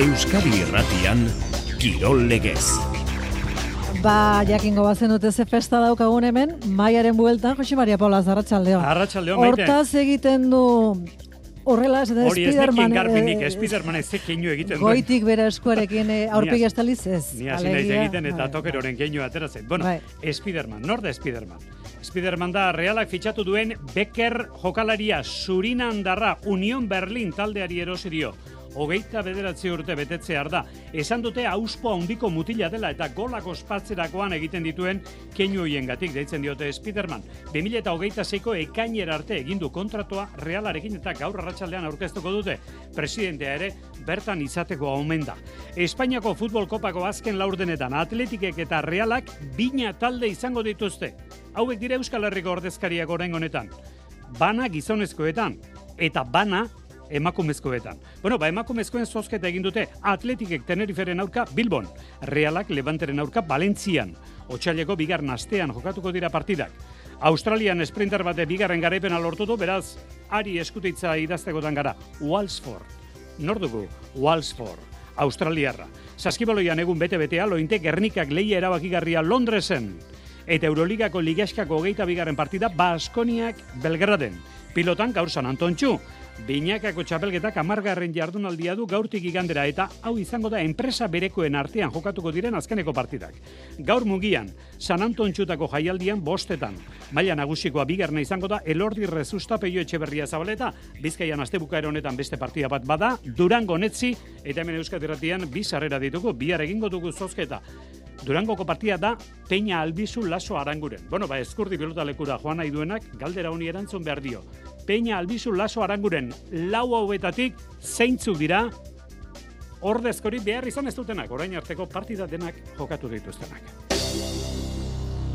Euskadi Irratian Kirol Legez. Ba, jakingo bazen dute ze festa daukagun hemen, maiaren bueltan, Jose Maria Paula, Arratxaldeon. Arratxaldeon, maite. Hortaz egiten du horrela, ez da Hori ez nekin Spiderman. garbinik, eh, Spiderman ez keinu egiten. Goitik bere eskuarekin eh, aurpegi estaliz ez. Ni hasi naiz Alegia, egiten eta bai, tokeroren keinu ateratzen. Bueno, Bai. Spiderman, nor da Spiderman? Spiderman da realak fitxatu duen Becker jokalaria Surinandarra Union Berlin taldeari erosi dio. Hogeita bederatzi urte betetzear da. Esan dute auspo handiko mutila dela eta golak ospatzerakoan egiten dituen keinu hoiengatik deitzen diote Spiderman. 2026ko ekainera arte egin du kontratua Realarekin eta gaur arratsaldean aurkeztuko dute. Presidentea ere bertan izateko omen da. Espainiako futbol kopako azken laurdenetan atletikek eta realak bina talde izango dituzte. Hauek dira Euskal Herriko ordezkariak orain honetan. Bana gizonezkoetan eta bana emakumezkoetan. Bueno, ba, emakumezkoen zozketa egin dute atletikek Teneriferen aurka Bilbon, realak Levanteren aurka Valentzian, otxaileko bigarren astean jokatuko dira partidak. Australian sprinter bate bigarren garaipena lortu du, beraz, ari eskutitza idaztekotan gara. Walsford. Nor dugu? Walsford. Australiarra. Saskibaloian egun bete-betea, lointe Gernikak leia erabakigarria Londresen. Eta Euroligako ligaskako hogeita bigarren partida Baskoniak Belgraden. Pilotan gaur San Antontxu. Binakako txapelketak amargarren jardunaldia du gaurtik igandera eta hau izango da enpresa berekoen artean jokatuko diren azkeneko partidak. Gaur mugian, San Antontxutako jaialdian bostetan. Maila nagusikoa bigarna izango da Elordi Rezusta Peio Etxeberria Zabaleta, Bizkaian astebukaera honetan beste partida bat bada, Durango Netzi eta hemen Euskadi Irratian bi sarrera ditugu, bihar egingo dugu zozketa. Durangoko partida da Peña Albizu Laso Aranguren. Bueno, ba, eskurdi pilotalekura joan nahi duenak, galdera honi erantzun behar dio. Peña Albizu Laso Aranguren lau hauetatik zeintzuk dira ordezkori behar izan ez dutenak, orain arteko partida denak jokatu dituztenak.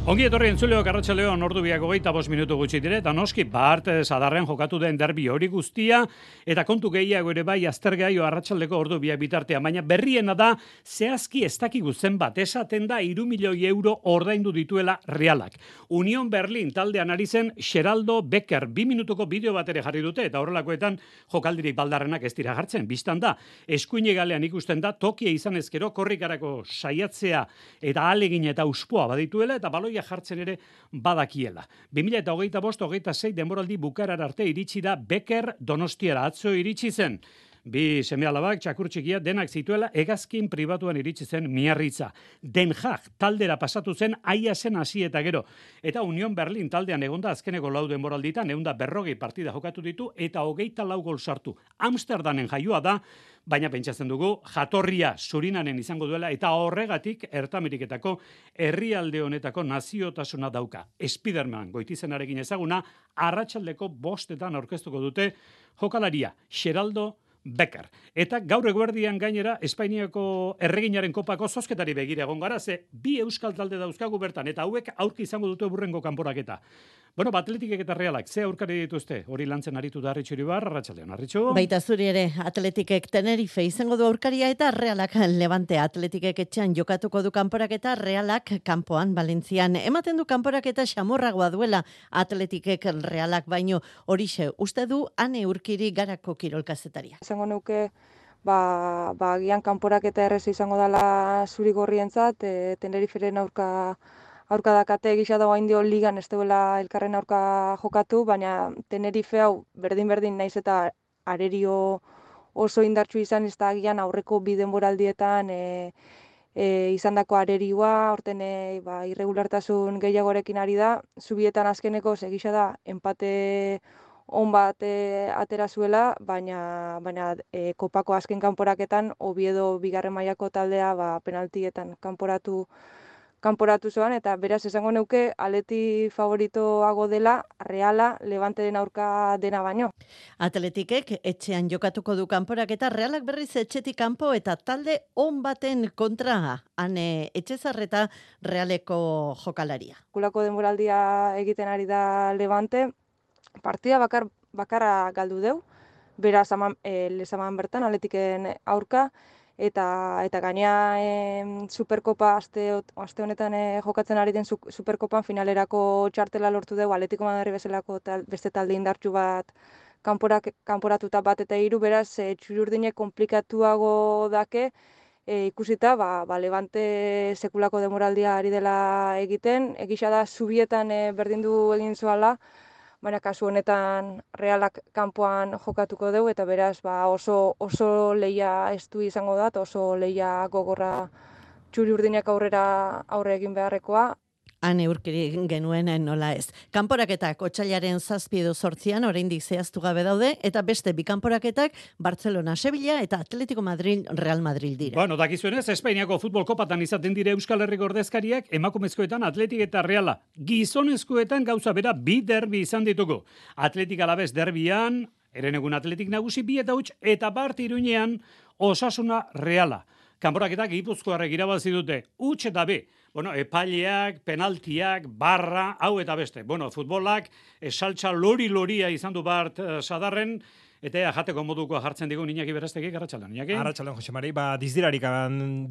Ongi etorri entzuleok arratsaldeon ordu biak hogeita bost minutu gutxi dire, eta noski bart sadarren jokatu den derbi hori guztia, eta kontu gehiago ere bai aztergaio arratsaldeko ordu biak bitartea, baina berriena da, zehazki ez dakigu zenbat, esaten da iru milioi euro ordaindu dituela realak. Union Berlin taldean ari zen Geraldo Becker, bi minutuko bideo bat ere jarri dute, eta horrelakoetan jokaldirik baldarrenak ez dira jartzen, biztan da, eskuine galean ikusten da, tokia izan ezkero, korrikarako saiatzea eta alegin eta uspoa badituela, eta baloia jartzen ere badakiela. 2000 eta hogeita bost, hogeita zei denboraldi bukarar arte iritsi da Becker Donostiara atzo iritsi zen. Bi seme alabak, txakur txikia, denak zituela egazkin pribatuan iritsi zen miarritza. Den Haag taldera pasatu zen aia zen hasi eta gero. Eta Union Berlin taldean egonda azkeneko lau denboralditan, egun da berrogei partida jokatu ditu eta hogeita lau gol sartu. Amsterdamen jaioa da, baina pentsatzen dugu jatorria Surinanen izango duela eta horregatik Ertameriketako herrialde honetako naziotasuna dauka. Spiderman goitizenarekin ezaguna arratsaldeko bostetan aurkeztuko dute jokalaria Geraldo Becker. Eta gaur eguerdian gainera Espainiako erreginaren kopako zozketari begira egon gara, ze bi euskal talde dauzkagu bertan, eta hauek aurki izango dute burrengo kanporaketa. Bueno, ba, atletikek eta realak, ze aurkari dituzte, hori lantzen aritu da Arritxu Iribar, Arratxaldeon, Arritxu? Baita zuri ere, atletikek Tenerife izango du aurkaria eta realak levante atletikek etxean jokatuko du kanporaketa realak kanpoan Valentzian. Ematen du kanporaketa xamorragoa duela atletikek realak baino horixe uste du ane urkiri garako kirolkazetaria. Izango nuke ba, ba gian kanporaketa errez izango dela zuri gorrientzat, e, Teneriferen aurka aurka dakate gisa dago indio ligan ez duela elkarren aurka jokatu, baina Tenerife hau berdin-berdin naiz eta arerio oso indartsu izan ez da agian aurreko bi denboraldietan e, e, izandako arerioa, horten e, ba, irregulartasun gehiagorekin ari da, zubietan azkeneko segisa da empate on bat e, atera zuela, baina, baina e, kopako azken kanporaketan Oviedo bigarren mailako taldea ba, penaltietan kanporatu kanporatu zoan, eta beraz esango neuke aleti favoritoago dela reala levanteren aurka dena baino. Atletikek etxean jokatuko du kanporaketa realak berriz etxetik kanpo eta talde on baten kontra ane etxezarreta realeko jokalaria. Kulako denboraldia egiten ari da levante, partida bakar, bakarra galdu deu, beraz aman, e, lezaman bertan atletiken aurka, eta eta gainea e, Superkopa aste aste honetan e, jokatzen ari den su, Superkopan finalerako txartela lortu dugu Atletico Madrid bezalako tal, beste talde indartsu bat kanporak, kanporatuta bat eta hiru beraz e, txuri komplikatuago dake, e, ikusita, ba, ba, levante sekulako demoraldia ari dela egiten, egisa da, zubietan e, berdin du egin zoala, baina kasu honetan realak kanpoan jokatuko dugu, eta beraz ba, oso, oso leia estu izango da, oso leia gogorra txuri urdinak aurrera aurre egin beharrekoa, han eurkiri genuen nola ez. Kanporaketak otxailaren zazpi edo sortzian oraindik zehaztu gabe daude, eta beste bi kanporaketak Barcelona, Sevilla eta Atletico Madrid, Real Madrid dira. Bueno, dakizuenez, Espainiako futbol kopatan izaten dire Euskal Herriko ordezkariak, emakumezkoetan Atletik eta Reala. Gizonezkoetan gauza bera bi derbi izan ditugu. Atletik alabez derbian, eren egun atletik nagusi bi eta huts, eta bart iruñean osasuna Reala. Kanporaketak ipuzkoarrek irabazi dute, huts eta bi bueno, epaileak, penaltiak, barra, hau eta beste. Bueno, futbolak, esaltza lori-loria izan du bart uh, sadarren, Eta ea, jateko moduko jartzen digu Iñaki Berastegi Arratsaldean. Iñaki. Arratsaldean Jose Mari, ba dizdirarik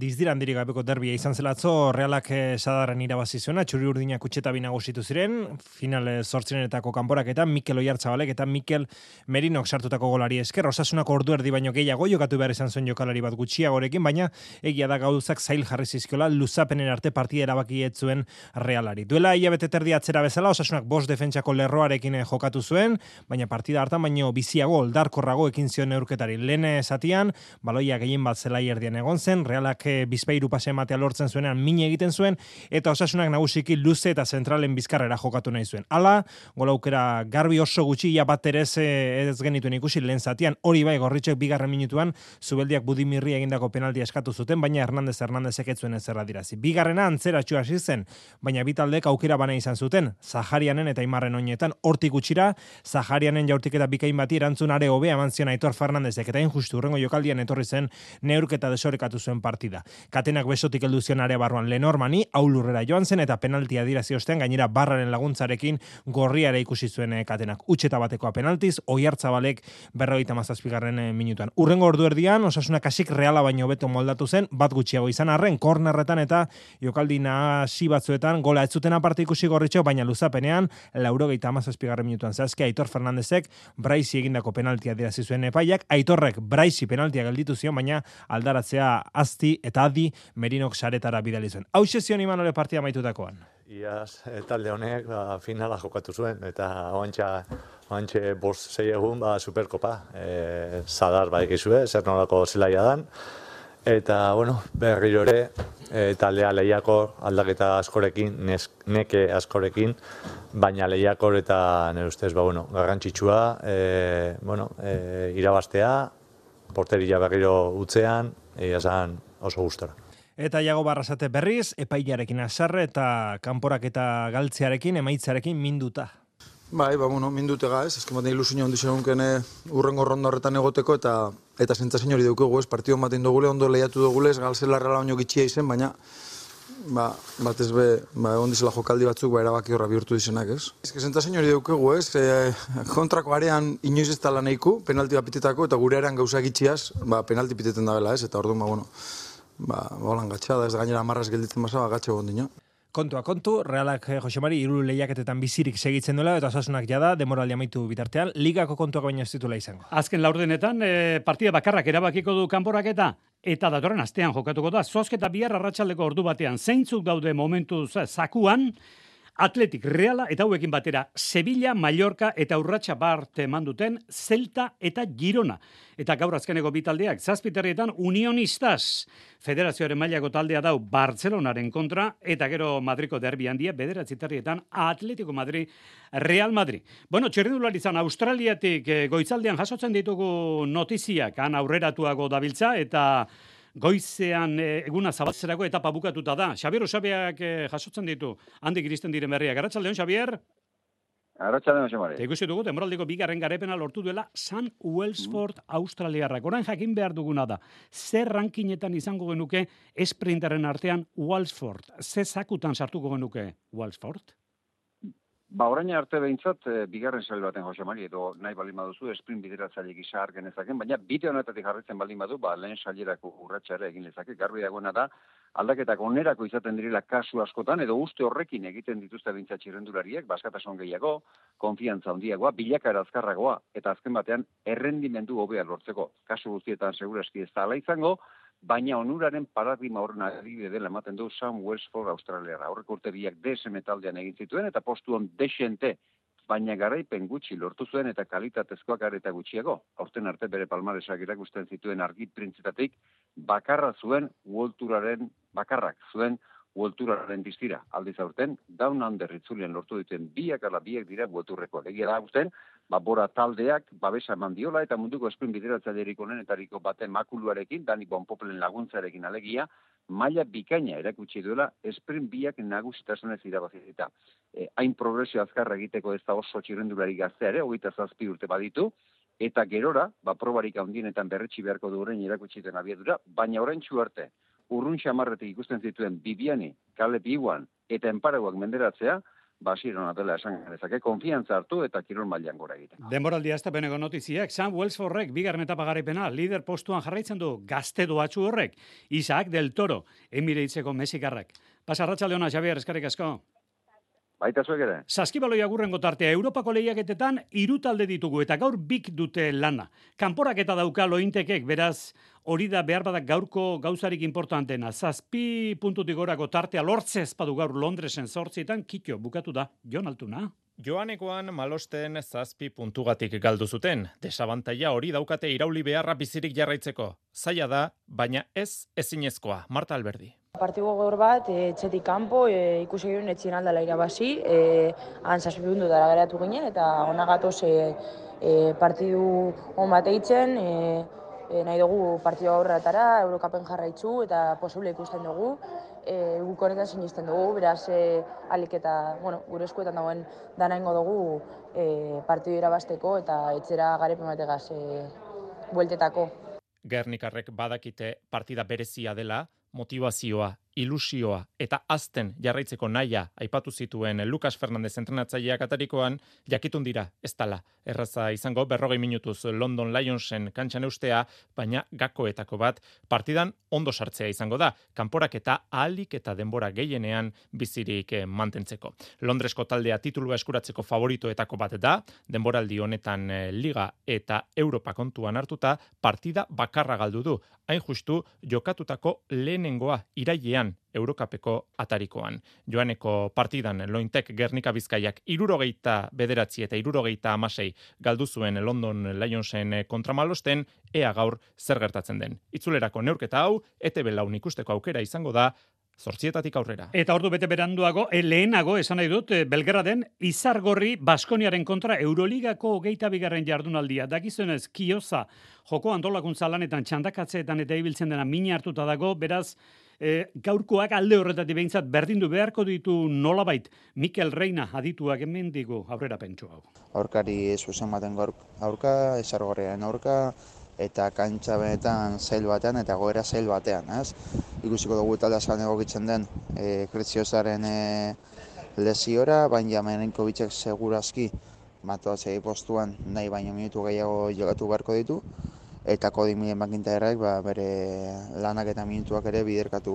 dizdiran diri gabeko derbia izan zelatzo Realak eh, sadarren irabazi zuena, Txuri Urdina kutxeta bi nagusitu ziren, final 8 kanporak eta Mikel Oiartzabalek eta Mikel Merinok sartutako golari esker, Osasunako ordu erdi baino gehiago jokatu behar izan zuen jokalari bat gutxiagorekin, baina egia da gauzak zail jarri zizkiola luzapenen arte partida erabaki zuen Realari. Duela hilabete terdi atzera bezala, Osasunak bost defentsako lerroarekin eh, jokatu zuen, baina partida hartan baino biziago indarkorrago ekin zion neurketari. Lene esatian, baloia gehien bat zela erdian egon zen, realak eh, bizpeiru pase ematea lortzen zuenean min egiten zuen, eta osasunak nagusiki luze eta zentralen bizkarrera jokatu nahi zuen. Hala, gola aukera garbi oso gutxi ja bat ere ez genituen ikusi lehen zatian, hori bai gorritxek bigarren minutuan, zubeldiak budimirri egindako penalti eskatu zuten, baina Hernandez Hernandez eketzuen ez dirazi. Bigarrena antzera txua zen, baina bitaldek aukera bana izan zuten, Zaharianen eta Imarren oinetan, hortik gutxira, Zaharianen jaurtik eta bikain bati erantzun are hobe eman zion Aitor Fernandezek eta injustu urrengo jokaldian etorri zen neurketa desorekatu zuen partida. Katenak besotik heldu zion area barruan Lenormani aulurrera joan zen eta penaltia dira ostean gainera barraren laguntzarekin gorriara ikusi zuen eh, katenak. Utxeta batekoa penaltiz, Oiartzabalek 57garren eh, minutuan. Urrengo ordu erdian osasuna kasik reala baino beto moldatu zen, bat gutxiago izan arren kornerretan eta jokaldi nahasi batzuetan gola ez zuten aparte ikusi gorritxo, baina luzapenean 87garren minutuan zehazki Aitor Fernandezek Braisi egindako penalti penaltia dira zizuen epaiak, aitorrek braisi penaltia gelditu zion, baina aldaratzea azti eta adi merinok saretara bidali zuen. Hau sezion iman hori partia maitutakoan. Iaz, eh, talde honek ba, finala jokatu zuen, eta oantxa, oantxe bost zei egun ba, superkopa. E, zadar ba egizue, zer nolako zelaia dan. Eta, bueno, berri ere, e, taldea lehiako aldaketa askorekin, neke askorekin, baina lehiakor eta nire ustez, ba, bueno, garrantzitsua, e, bueno, e, irabastea, porteria berriro utzean, egia zan oso gustora. Eta jago barrazate berriz, epailarekin azarre eta kanporak eta galtzearekin, emaitzarekin minduta. Bai, ba, bueno, mindute ga, ez, esken baten ilusio handi zen urrengo ronda horretan egoteko, eta eta zentzazin hori dukugu, ez, partio baten dugule, ondo lehiatu dugule, ez, galzela rela baino gitxia izen, baina, ba, bat be, ba, egon dizela jokaldi batzuk, ba, erabaki horra bihurtu dizenak, ez. Ez, zentzazin hori dukugu, ez, e, kontrako arean inoiz ez tala nahiko, penalti bat pitetako, eta gure arean gauza gitxiaz, ba, penalti piteten da bela, ez, eta orduan, ba, bueno, ba, holan gatxada, ez, gainera marraz gelditzen basa, ba, gatxe gondina kontua kontu, realak eh, Josemari iru lehiaketetan bizirik segitzen duela, eta osasunak jada, demoraldi amaitu bitartean, ligako kontuak baina ez ditula izango. Azken laurdenetan, e, partida bakarrak erabakiko du kanporaketa, eta datorren astean jokatuko da, zozketa bihar arratsaldeko ordu batean, zeintzuk daude momentu zakuan, Atletik Reala eta hauekin batera Sevilla, Mallorca eta Urratxa Bart manduten Celta eta Girona. Eta gaur azkeneko bitaldeak zazpiterrietan Unionistas federazioaren mailako taldea dau Barcelonaren kontra eta gero Madriko derbi handia bederatziterrietan Atletico Madrid Real Madrid. Bueno, txerridulari izan Australiatik eh, goitzaldean jasotzen ditugu notiziak han aurreratuago dabiltza eta goizean e, eguna zabatzerako etapa bukatuta da. Xabier Osabiak e, jasotzen ditu, handik iristen diren berriak. Arratxaldeon, Xabier? Arratxaldeon. Eta ikusi dugu, demoraldiko bigarren garepena lortu duela San Wellsford mm. Australiarrak. Orain jakin behar duguna da, zer rankinetan izango genuke esprintaren artean Wellsford? Ze zakutan sartuko genuke Wellsford? Ba, orain arte behintzat, e, bigarren sail baten Jose Mari, edo nahi baldin baduzu, sprint bideratzaile gisa ezaken, baina bide honetatik jarritzen baldin badu, ba, lehen sailerako urratxare egin lezake, garbi dagoena da, aldaketak onerako izaten direla kasu askotan, edo uste horrekin egiten dituzte bintza txirrendulariek, baskatasun gehiago, konfiantza handiagoa, bilakara azkarragoa, eta azken batean errendimendu hobea lortzeko. Kasu guztietan segurazki ez da ala izango, baina onuraren paradigma horren adibide dela ematen du Sam Westford Australiara. Horrek urte biak DSM taldean egin zituen, eta postuan desente baina garaipen gutxi lortu zuen eta kalitatezkoak eta gutxiago. Aurten arte bere palmaresak irakusten zituen argi printzitatik, bakarra zuen uolturaren, bakarrak zuen uolturaren distira. Aldiz aurten, down under itzulien lortu dituen biak ala biak dira uolturreko. Egia da aurten, babora taldeak, babesa mandiola eta munduko esprin bideratzailerik honenetariko baten makuluarekin, dani bonpoplen laguntzarekin alegia, maila bikaina erakutsi duela esprint biak nagusitasunez irabazita. E, hain progresio azkarra egiteko ez da oso txirrendulari gaztea ere, hogeita zazpi urte baditu, eta gerora, ba, probarik handienetan berretxi beharko du horrein erakutsi den abiedura, baina orain arte, urrun xamarretik ikusten zituen Bibiani, Kalep Iwan eta Enparaguak menderatzea, basiron atela esan gezake, konfiantza hartu eta kirol mailan gora egiten. Denboraldi azta beneko notiziak, Sam Wellsforrek bigarren etapa garipena, lider postuan jarraitzen du gazte doatxu horrek, Isaac del Toro, emireitzeko mesikarrak. Pasarratza leona, Javier, eskarik asko. Baita zuek ere. Saskibaloi agurrengo tartea, Europako lehiaketetan irutalde ditugu eta gaur bik dute lana. Kanporak eta dauka lointekek, beraz, hori da behar badak gaurko gauzarik importantena. Zazpi puntutik gorako tartea lortzez padu gaur Londresen zortzietan, kitio, bukatu da, Jon Altuna. Joanekoan malosten zazpi puntugatik galdu zuten. Desabantaia hori daukate irauli beharra bizirik jarraitzeko. Zaila da, baina ez ezinezkoa. Marta Alberdi. Partigo gaur bat, e, txetik kanpo, e, ikusi gero netxien aldala irabazi, e, han zazpi puntu dara geratu ginen, eta ona gatoz e, e, partidu hon bat eitzen, e, e, nahi dugu partidu aurratara, Eurokapen jarraitzu eta posible ikusten dugu e, guk honetan sinisten dugu, beraz e, alik eta bueno, gure eskuetan dagoen dana ingo dugu e, partidu irabasteko eta etzera garepen bategaz e, bueltetako. Gernikarrek badakite partida berezia dela, motivazioa, ilusioa. Eta azten jarraitzeko naia aipatu zituen Lucas Fernandez entrenatzaileak atarikoan jakitun dira ez dala. Erraza izango berrogei minutuz London Lionsen kantxan eustea, baina gakoetako bat partidan ondo sartzea izango da, kanporak eta ahalik eta denbora gehienean bizirik eh, mantentzeko. Londresko taldea titulua eskuratzeko favoritoetako bat da, denboraldi honetan eh, Liga eta Europa kontuan hartuta partida bakarra galdu du, hain justu jokatutako lehenengoa irailean Eurokapeko atarikoan. Joaneko partidan lointek Gernika Bizkaiak irurogeita bederatzi eta irurogeita amasei galdu zuen London Lionsen kontramalosten, ea gaur zer gertatzen den. Itzulerako neurketa hau, ete belaun ikusteko aukera izango da, Zortzietatik aurrera. Eta ordu bete beranduago, e, lehenago, esan nahi dut, e, Belgraden, izargorri Baskoniaren kontra Euroligako hogeita bigarren jardunaldia. Dakizunez, kioza, joko antolakuntza lanetan txandakatzeetan eta ibiltzen dena mini hartuta dago, beraz, e, gaurkoak alde horretatik behintzat berdindu beharko ditu nolabait Mikel Reina adituak hemen digu aurrera pentsu hau. Aurkari zuzen baten aurka, esargorrean aurka, eta kantxa benetan zail batean eta goera zail batean, ez? Ikusiko dugu talde asan egokitzen den e, Kriziozaren e, lesiora, baina menenko bitxek segurazki matoatzei postuan nahi baino minutu gehiago jogatu beharko ditu eta kodik milen bakinta ba, bere lanak eta minutuak ere biderkatu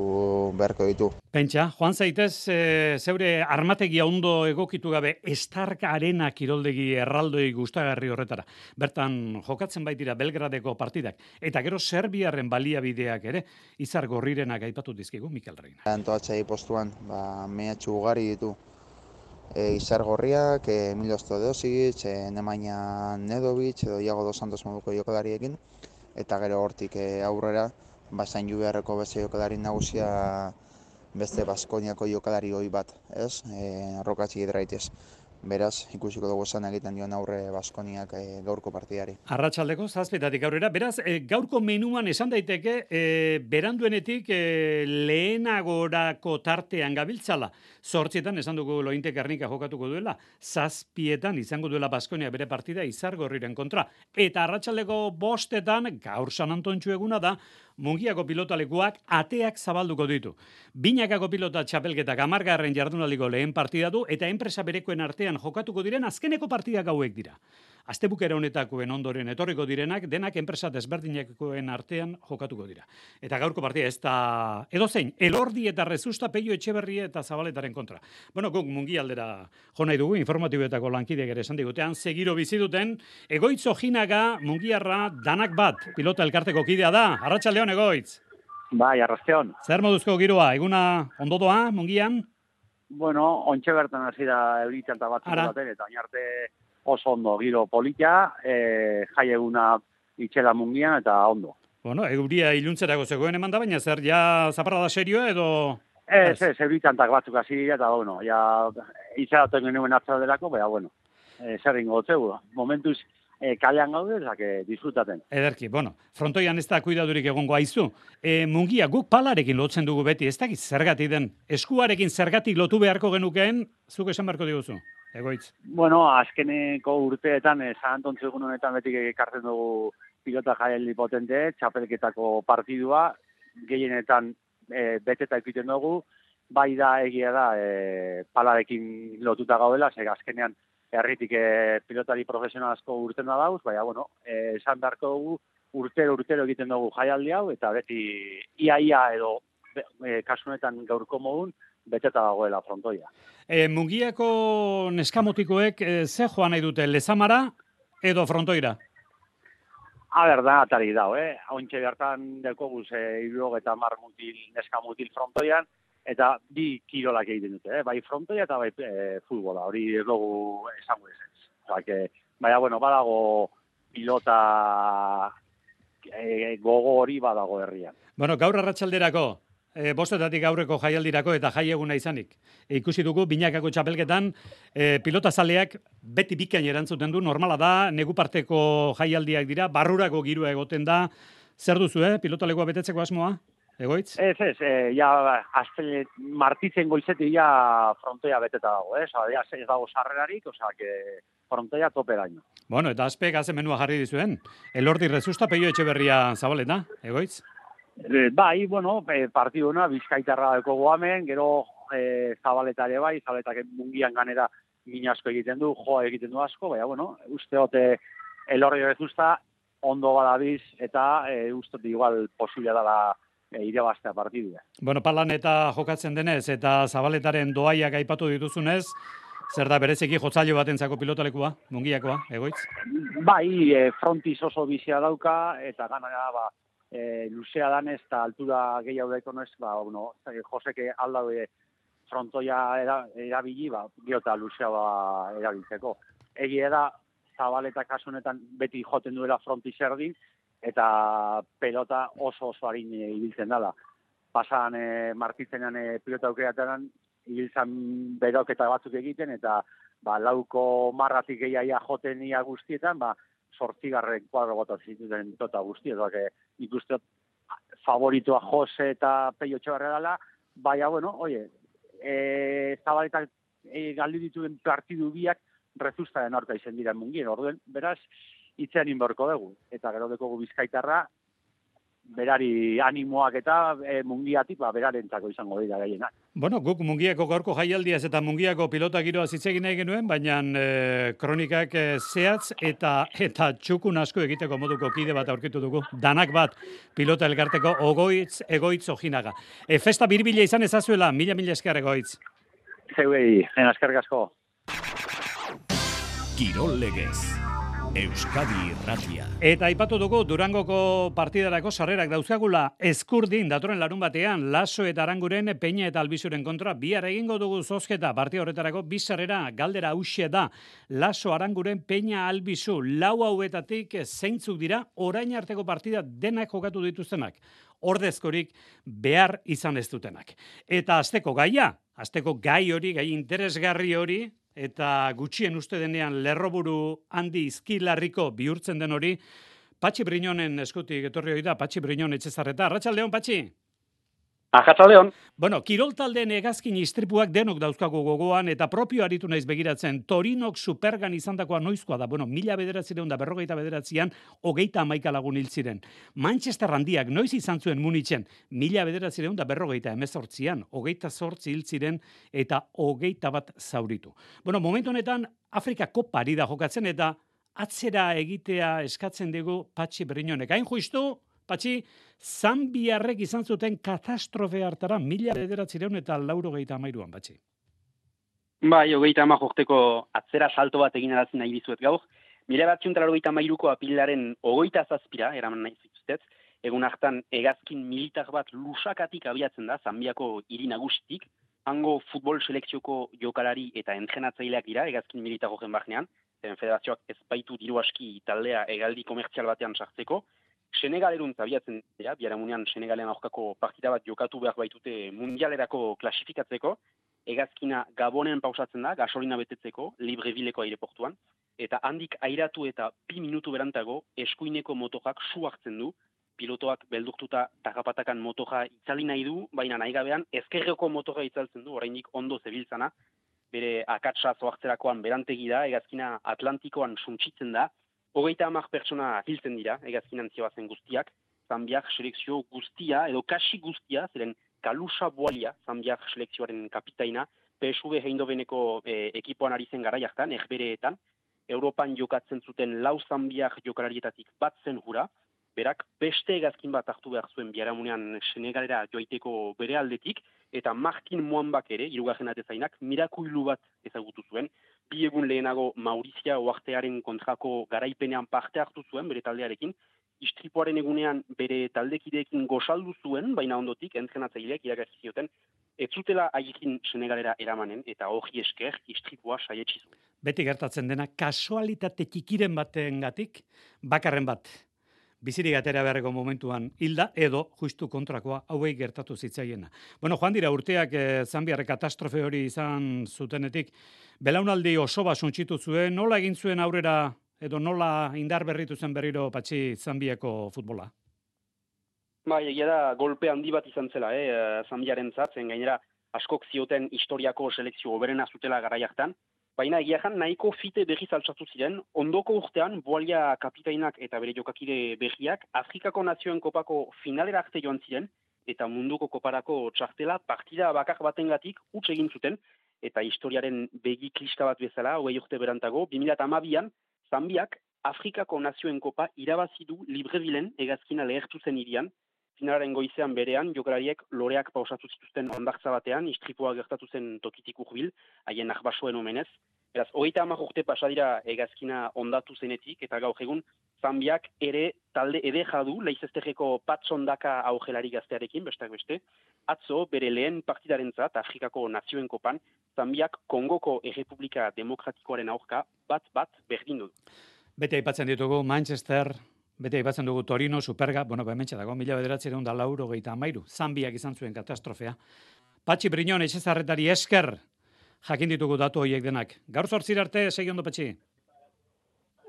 beharko ditu. Pentsa, joan zaitez, e, zeure armategia ondo egokitu gabe, estarka arena kiroldegi erraldoi gustagarri horretara. Bertan, jokatzen baitira Belgradeko partidak. Eta gero Serbiaren baliabideak ere, izar gorrirenak aipatu dizkigu, Mikel Reina. Antoatzei postuan, ba, mehatxu ugari ditu e, izar gorriak, e, Emilio Stodosic, e, Nemaina Nedovic, edo Iago dos Santos moduko jokadariekin, eta gero hortik e, aurrera, bazain ju beharreko beste jokalari nagusia beste Baskoniako jokalari hoi bat, ez? E, Rokatzi edraitez. Beraz, ikusiko dugu esan egiten dion aurre Baskoniak e, gaurko partidari. Arratxaldeko, zazpetatik aurrera. Beraz, e, gaurko menuan esan daiteke, e, beranduenetik e, lehenagorako tartean gabiltzala. Zortzietan, esan dugu lointek ernika jokatuko duela, zazpietan izango duela Baskonia bere partida izar gorriren kontra. Eta arratsaldeko bostetan, gaur San Antontxu eguna da, Mungiako pilotalekuak ateak zabalduko ditu. Binakako pilota txapelketak amargarren jardunaliko lehen partida du eta enpresa berekoen artean jokatuko diren azkeneko partidak hauek dira. Astebukera honetakoen ondoren etorriko direnak, denak enpresa desberdinekoen artean jokatuko dira. Eta gaurko partia ez da edozein, elordi eta rezusta peio etxeberria eta zabaletaren kontra. Bueno, guk mungi aldera jo nahi dugu, informatiboetako lankideak ere esan digutean, segiro bizi duten, egoitzo jinaga mungiarra danak bat, pilota elkarteko kidea da, arratsaldeon egoitz. Bai, arrasteon. Zer moduzko giroa, eguna ondodoa, mungian? Bueno, ontxe bertan hasi da euritzen eta batzuk Ara. baten, eta oinarte oso ondo. Giro politia, e, jai eguna itxela mungian eta ondo. Bueno, euria iluntzerako zegoen eman da, baina zer, ja zaparra da serio edo... Ez, ez, euritzen batzuk hasi eta bueno, ja itxeratzen genuen atzera delako, baina bueno, e, zer ingo gotzeu, momentuz e, kalean gaude, zake disfrutaten. Ederki, bueno, frontoian ez da kuidadurik egongo aizu. E, mungia, guk palarekin lotzen dugu beti, ez dakit zergatik den. Eskuarekin zergatik lotu beharko genukeen, zuk esan beharko diguzu. Egoitz. Bueno, azkeneko urteetan, eh, San Anton egun honetan beti ekartzen dugu pilota jaialdi potente, txapelketako partidua, gehienetan e, beteta egiten dugu, bai da egia da e, palarekin lotuta gaudela, ze azkenean herritik e, pilotari profesional asko urten da dauz, baina, bueno, e, esan beharko dugu, urtero urtero egiten dugu jaialdi hau, eta beti ia-ia edo be- e, kasu honetan gaurko modun, beteta dagoela frontoia. E, mungiako neskamotikoek e, ze joan nahi dute, lezamara edo frontoira? A ber, da, atari dau, eh? Ointxe bertan dekogu ze irrog eta mar mutil, neska mutil frontoian, eta bi kirolak egiten dute, eh? Bai frontoia eta bai e, futbola, hori ez dugu esango ez ez. Baina, bueno, badago pilota e, gogo hori badago herrian. Bueno, gaur arratsalderako, e, bostetatik aurreko jaialdirako eta jai eguna izanik. E, ikusi dugu, binakako txapelketan, e, pilota zaleak beti bikain erantzuten du, normala da, negu parteko jaialdiak dira, barrurako girua egoten da, zer duzu, eh? pilotalegoa betetzeko asmoa? Egoitz? Ez, ez, e, ja, azte, martitzen goizetik ja frontoia beteta dago, eh? Osa, ja, ez dago sarrerarik, osea, que frontoia tope daño. Bueno, eta azpek haze menua jarri dizuen. Elordi rezusta peio etxe berria zabaleta, egoitz? E, bai, bueno, e, partidu hona, bizkaitarra deko goamen, gero e, zabaletare bai, zabaletak mungian ganera min asko egiten du, joa egiten du asko, baina, bueno, uste hote elorri rezusta ondo badabiz, eta e, uste igual posible dela e, irabaztea partidua. Bueno, palan eta jokatzen denez, eta zabaletaren doaiak aipatu dituzunez, zer da berezeki jotzailo batentzako pilotalekua, mungiakoa, egoitz? Bai, e, frontiz oso bizia dauka, eta ganara, ba, e, luzea danez, eta altura gehiago daiko ez, ba, bueno, e, Joseke aldaue frontoia era, erabili, ba, gero eta luzea ba, erabiltzeko. Egia da, zabaleta kasu honetan beti joten duela fronti zerdin, eta pelota oso oso harin e, ibiltzen dela. Pasan e, martitzenean e, pilota aukerateran, ibiltzen beroketa batzuk egiten, eta ba, lauko marratik gehiagia joten ia guztietan, ba, sortzigarren kuadro bota zituten tota guztietan, que ikuste dut favoritoa Jose eta Peio Txabarra dela, baina, bueno, oie, e, zabaletak e, galdi dituen partidu biak rezustaren aurka izen dira mungien, orduen, beraz, itzean inborko dugu. Eta gero dekogu bizkaitarra, berari animoak eta e, mungiatik, ba, berarentzako izango dira gehienak. Bueno, guk mungiako gaurko jaialdiaz eta mungiako pilota giroa zitzegin nahi genuen, baina e, kronikak e, zehatz eta eta txukun asko egiteko moduko kide bat aurkitu dugu. Danak bat pilota elkarteko ogoitz, egoitz ojinaga. E, festa birbila izan ezazuela, mila mila esker egoitz. Zeuei, jen askerrik asko. Kirol legez. Euskadi Irratia. Eta aipatu dugu Durangoko partidarako sarrerak dauzkagula Eskurdin datorren larun batean Laso eta Aranguren Peña eta Albizuren kontra bihar egingo dugu zozketa partida horretarako bi sarrera galdera hauxe da Laso Aranguren Peña Albizu lau hauetatik zeintzuk dira orain arteko partida denak jokatu dituztenak ordezkorik behar izan ez dutenak. Eta asteko gaia, asteko gai hori, gai interesgarri hori, eta gutxien uste denean lerroburu handi izkilarriko bihurtzen den hori, Patxi Brinonen eskutik etorri hori da, Patxi Brinon etxezarreta. Arratxaldeon, Patxi? Ajatzaldeon. Bueno, kirol taldeen egazkin istripuak denok dauzkago gogoan eta propio aritu naiz begiratzen. Torinok supergan izandakoa noizkoa da. Bueno, mila bederatzireun da berrogeita bederatzean, hogeita amaika lagun hil ziren. Manchester handiak noiz izan zuen munitzen, mila bederatzireun da berrogeita emezortzian, hogeita zortzi hil ziren eta hogeita bat zauritu. Bueno, momentu honetan, Afrika kopari da jokatzen eta atzera egitea eskatzen dugu Patxi Brinonek. Hain justu, Patxi, Zambiarrek izan zuten katastrofe hartara mila bederatzireun eta lauro gehieta amairuan, Patxi. Bai, hogeita ama jorteko atzera salto bat egin arazi nahi dizuet gaur. Mila bat txuntara hogeita mairuko apilaren ogoita zazpira, eraman nahi zituztet, egun hartan egazkin militar bat lusakatik abiatzen da, Zambiako hiri nagusitik, hango futbol selekzioko jokalari eta entrenatzaileak dira, egazkin militar horren zen federazioak ezpaitu diru aski taldea egaldi komertzial batean sartzeko, Senegalerun zabiatzen dira, biaramunean Senegalean aurkako partida bat jokatu behar baitute mundialerako klasifikatzeko, egazkina Gabonen pausatzen da, gasolina betetzeko, Librevileko aireportuan, eta handik airatu eta bi minutu berantago eskuineko motojak su hartzen du, pilotoak beldurtuta tagapatakan motoja itzali nahi du, baina nahi gabean ezkerreko motoja itzaltzen du, oraindik ondo zebiltzana, bere akatsa zoartzerakoan berantegi da, egazkina Atlantikoan suntsitzen da, hogeita amak pertsona hiltzen dira, egazkinan zioazen guztiak, Zambiak selekzio guztia, edo kasi guztia, ziren Kalusa Boalia, Zambiak selekzioaren kapitaina, PSV heindobeneko e, ekipoan ari zen gara jartan, erbereetan, Europan jokatzen zuten lau Zambiak jokalarietatik bat zen hura, berak beste egazkin bat hartu behar zuen biaramunean Senegalera joaiteko bere aldetik, eta Martin Moambak ere, irugarren atezainak, mirakuilu bat ezagutu zuen, bi egun lehenago Maurizia oartearen kontrako garaipenean parte hartu zuen bere taldearekin, istripoaren egunean bere taldekideekin gosaldu zuen, baina ondotik, entrenatzaileak iragarri zioten, ez zutela aikin Senegalera eramanen, eta hori esker, istripoa saietsi zuen. Beti gertatzen dena, kasualitate txikiren baten gatik, bakarren bat bizirik atera beharreko momentuan hilda, edo justu kontrakoa hauei gertatu zitzaiena. Bueno, joan dira urteak e, Zambiarre katastrofe hori izan zutenetik, belaunaldi oso basuntxitu zuen, nola egin zuen aurrera, edo nola indar berritu zen berriro patxi Zambiako futbola? Bai, egia da, golpe handi bat izan zela, eh, Zambiaren zatzen, gainera, askok zioten historiako selekzio oberena zutela garaiaktan, Baina egia nahiko fite berriz altsatu ziren, ondoko urtean, boalia kapitainak eta bere jokakide berriak, Afrikako nazioen kopako finalera arte joan ziren, eta munduko koparako txartela partida bakar batengatik utxe egin zuten, eta historiaren begi klista bat bezala, hogei urte berantago, 2008an, Zambiak Afrikako nazioen kopa irabazi du Librevilen egazkina lehertu zen irian, finalaren goizean berean, jokalariek loreak pausatu zituzten ondartza batean, istripua gertatu zen tokitik urbil, haien nahbasoen omenez. Beraz, hogeita amak urte pasadira egazkina ondatu zenetik, eta gaur egun, Zambiak ere talde edeja du, leizeztegeko patsondaka augelari gaztearekin, bestak beste, atzo bere lehen partidaren zat, Afrikako nazioen kopan, Zambiak Kongoko Errepublika Demokratikoaren aurka bat-bat berdin du. Bete aipatzen ditugu, Manchester, Bete aipatzen dugu Torino, Superga, bueno, bementsa dago, mila bederatzen da lauro gehieta amairu, Zambiak izan zuen katastrofea. Patxi Brinon, etxezarretari esker, jakin ditugu datu horiek denak. Gaur zortzir arte, segi ondo, Patxi.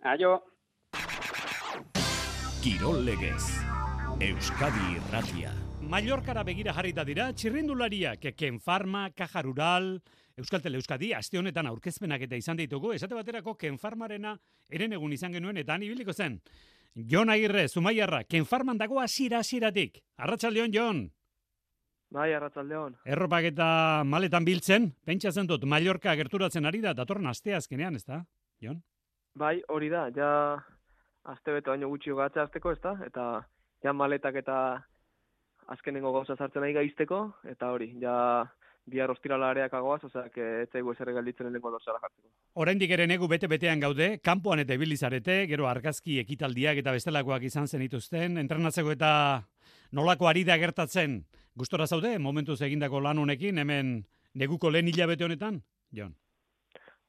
Aio. Kirol legez, Euskadi Irratia. Mallorkara begira jarrita dira, txirrindulariak, Ken Farma, Caja Rural, Euskal Tele Euskadi, aste honetan aurkezpenak eta izan ditugu, esate baterako Ken Farmarena eren egun izan genuen, eta han ibiliko zen. Jon Agirre, Zumaiarra, ken farman dago asira asiratik. Arratxaldeon, Jon. Bai, arratsaldeon. Erropak eta maletan biltzen, pentsatzen dut, Mallorca gerturatzen ari da, datorren aste azkenean, ez da, Jon? Bai, hori da, ja aste beto baino gutxi gatza azteko, ez da, eta ja maletak eta azkenengo gauza sartzen nahi gaizteko, eta hori, ja bihar ostirala areak agoaz, ozak, ez zaigu eserre galditzen lehenko dorsara jartzeko. Oraindik ere negu bete-betean gaude, kanpoan eta ibilizarete, gero argazki ekitaldiak eta bestelakoak izan zen ituzten, entrenatzeko eta nolako ari da gertatzen, gustora zaude, momentuz egindako lan honekin, hemen neguko lehen hilabete honetan, Jon?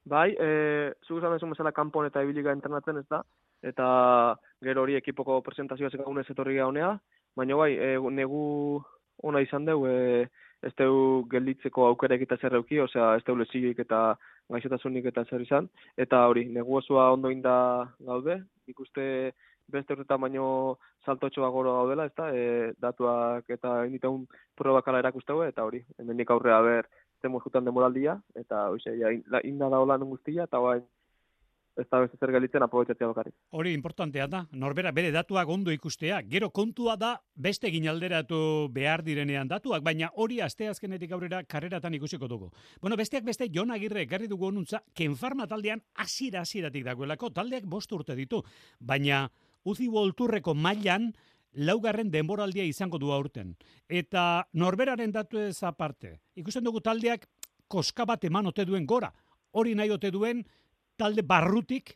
Bai, e, zuk esan bezala kanpoan eta ibiliga entrenatzen ez da, eta gero hori ekipoko presentazioa zekagunez etorri honea, baina bai, e, negu ona izan dugu, e, ez dugu gelditzeko aukera egita zer euki, osea, ez dugu lezigik eta gaixotasunik eta zer izan, eta hori, negu osoa ondo inda gaude, ikuste beste urtetan baino saltotxoa goro gaudela, ez da, e, datuak eta inditeun probakala erakusteu, eta hori, hemendik aurrea ber, zemo jutan demoraldia, eta hoxe, ja, inda da hola guztia, eta bain, ez da beste zer gelitzen aprobetsatzea bakarrik. Hori importantea da, norbera bere datuak ondo ikustea, gero kontua da beste egin alderatu behar direnean datuak, baina hori aste azkenetik aurrera karreratan ikusiko dugu. Bueno, besteak beste Jon Agirre ekarri dugu onuntza, kenfarma taldean hasiera hasieratik dagoelako, taldeak bost urte ditu, baina Uzi Volturreko mailan laugarren denboraldia izango du aurten. Eta norberaren datu ez aparte. Ikusten dugu taldeak koska bat eman ote duen gora. Hori nahi ote duen talde barrutik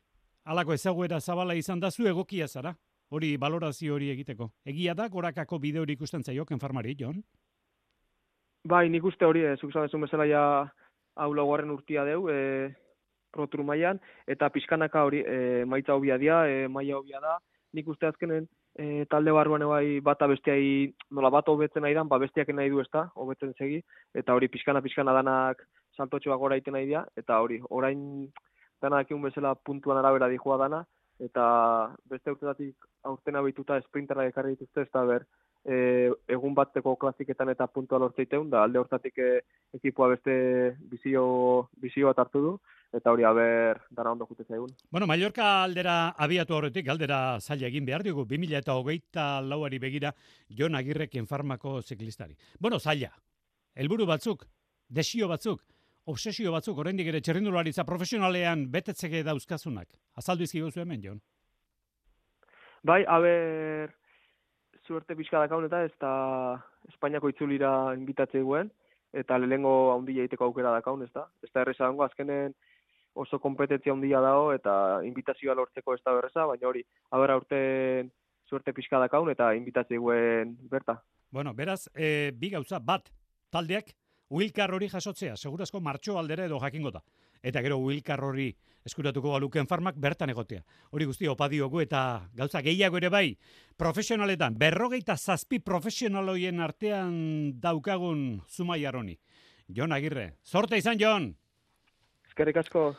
halako ezaguera zabala izan da zu egokia zara. Hori balorazio hori egiteko. Egia da gorakako bideo hori ikusten zaio kenfarmari, Jon? Bai, nik uste hori, eh, zuk zabezun bezala ja hau laugarren urtia deu, e, proturu mailan eta pixkanaka hori e, maitza hobia dia, e, maila hobia da. Nik uste azkenen e, talde barruan bai bata besteai nola bat hobetzen nahi dan, ba besteak nahi du ezta, hobetzen segi eta hori pixkana pixkana danak saltotxoak gora egiten nahi dia eta hori orain danak egun bezala puntuan arabera dijoa dana eta beste urtetatik aurtena bituta sprintera ekarri dituzte ez da ber e, egun bateko klasiketan eta puntua lortzeiteun da alde hortatik e, ekipoa beste bizio, bizio bat hartu du eta hori haber dara ondo jute zaigun. Bueno, Mallorca aldera abiatu horretik, aldera zaila egin behar dugu, 2000 eta hogeita lauari begira, Jon Agirrekin farmako ziklistari. Bueno, zaila, helburu batzuk, desio batzuk, obsesio batzuk, oraindik ere txerrindularitza profesionalean betetzeke dauzkazunak. Azaldu izkigu hemen, Jon? Bai, haber, zuerte pixka dakaun eta ez da Espainiako itzulira inbitatze duen, eta lehengo handia egiteko aukera dakaun, ez da? Ez da erresa azkenen oso kompetentzia handia dago eta invitazioa lortzeko ez da berreza, baina hori, haber aurten suerte pixka dakaun eta inbitatzea guen berta. Bueno, beraz, e, bi gauza, bat, taldeak, Wilkar hori jasotzea, segurazko martxo aldera edo jakingo da. Eta gero Wilkar hori eskuratuko galuken farmak bertan egotea. Hori guzti opadiogu eta gauza gehiago ere bai, profesionaletan, berrogeita zazpi profesionaloien artean daukagun zumai aroni. Jon Agirre, sorte izan Jon! Eskerrik asko.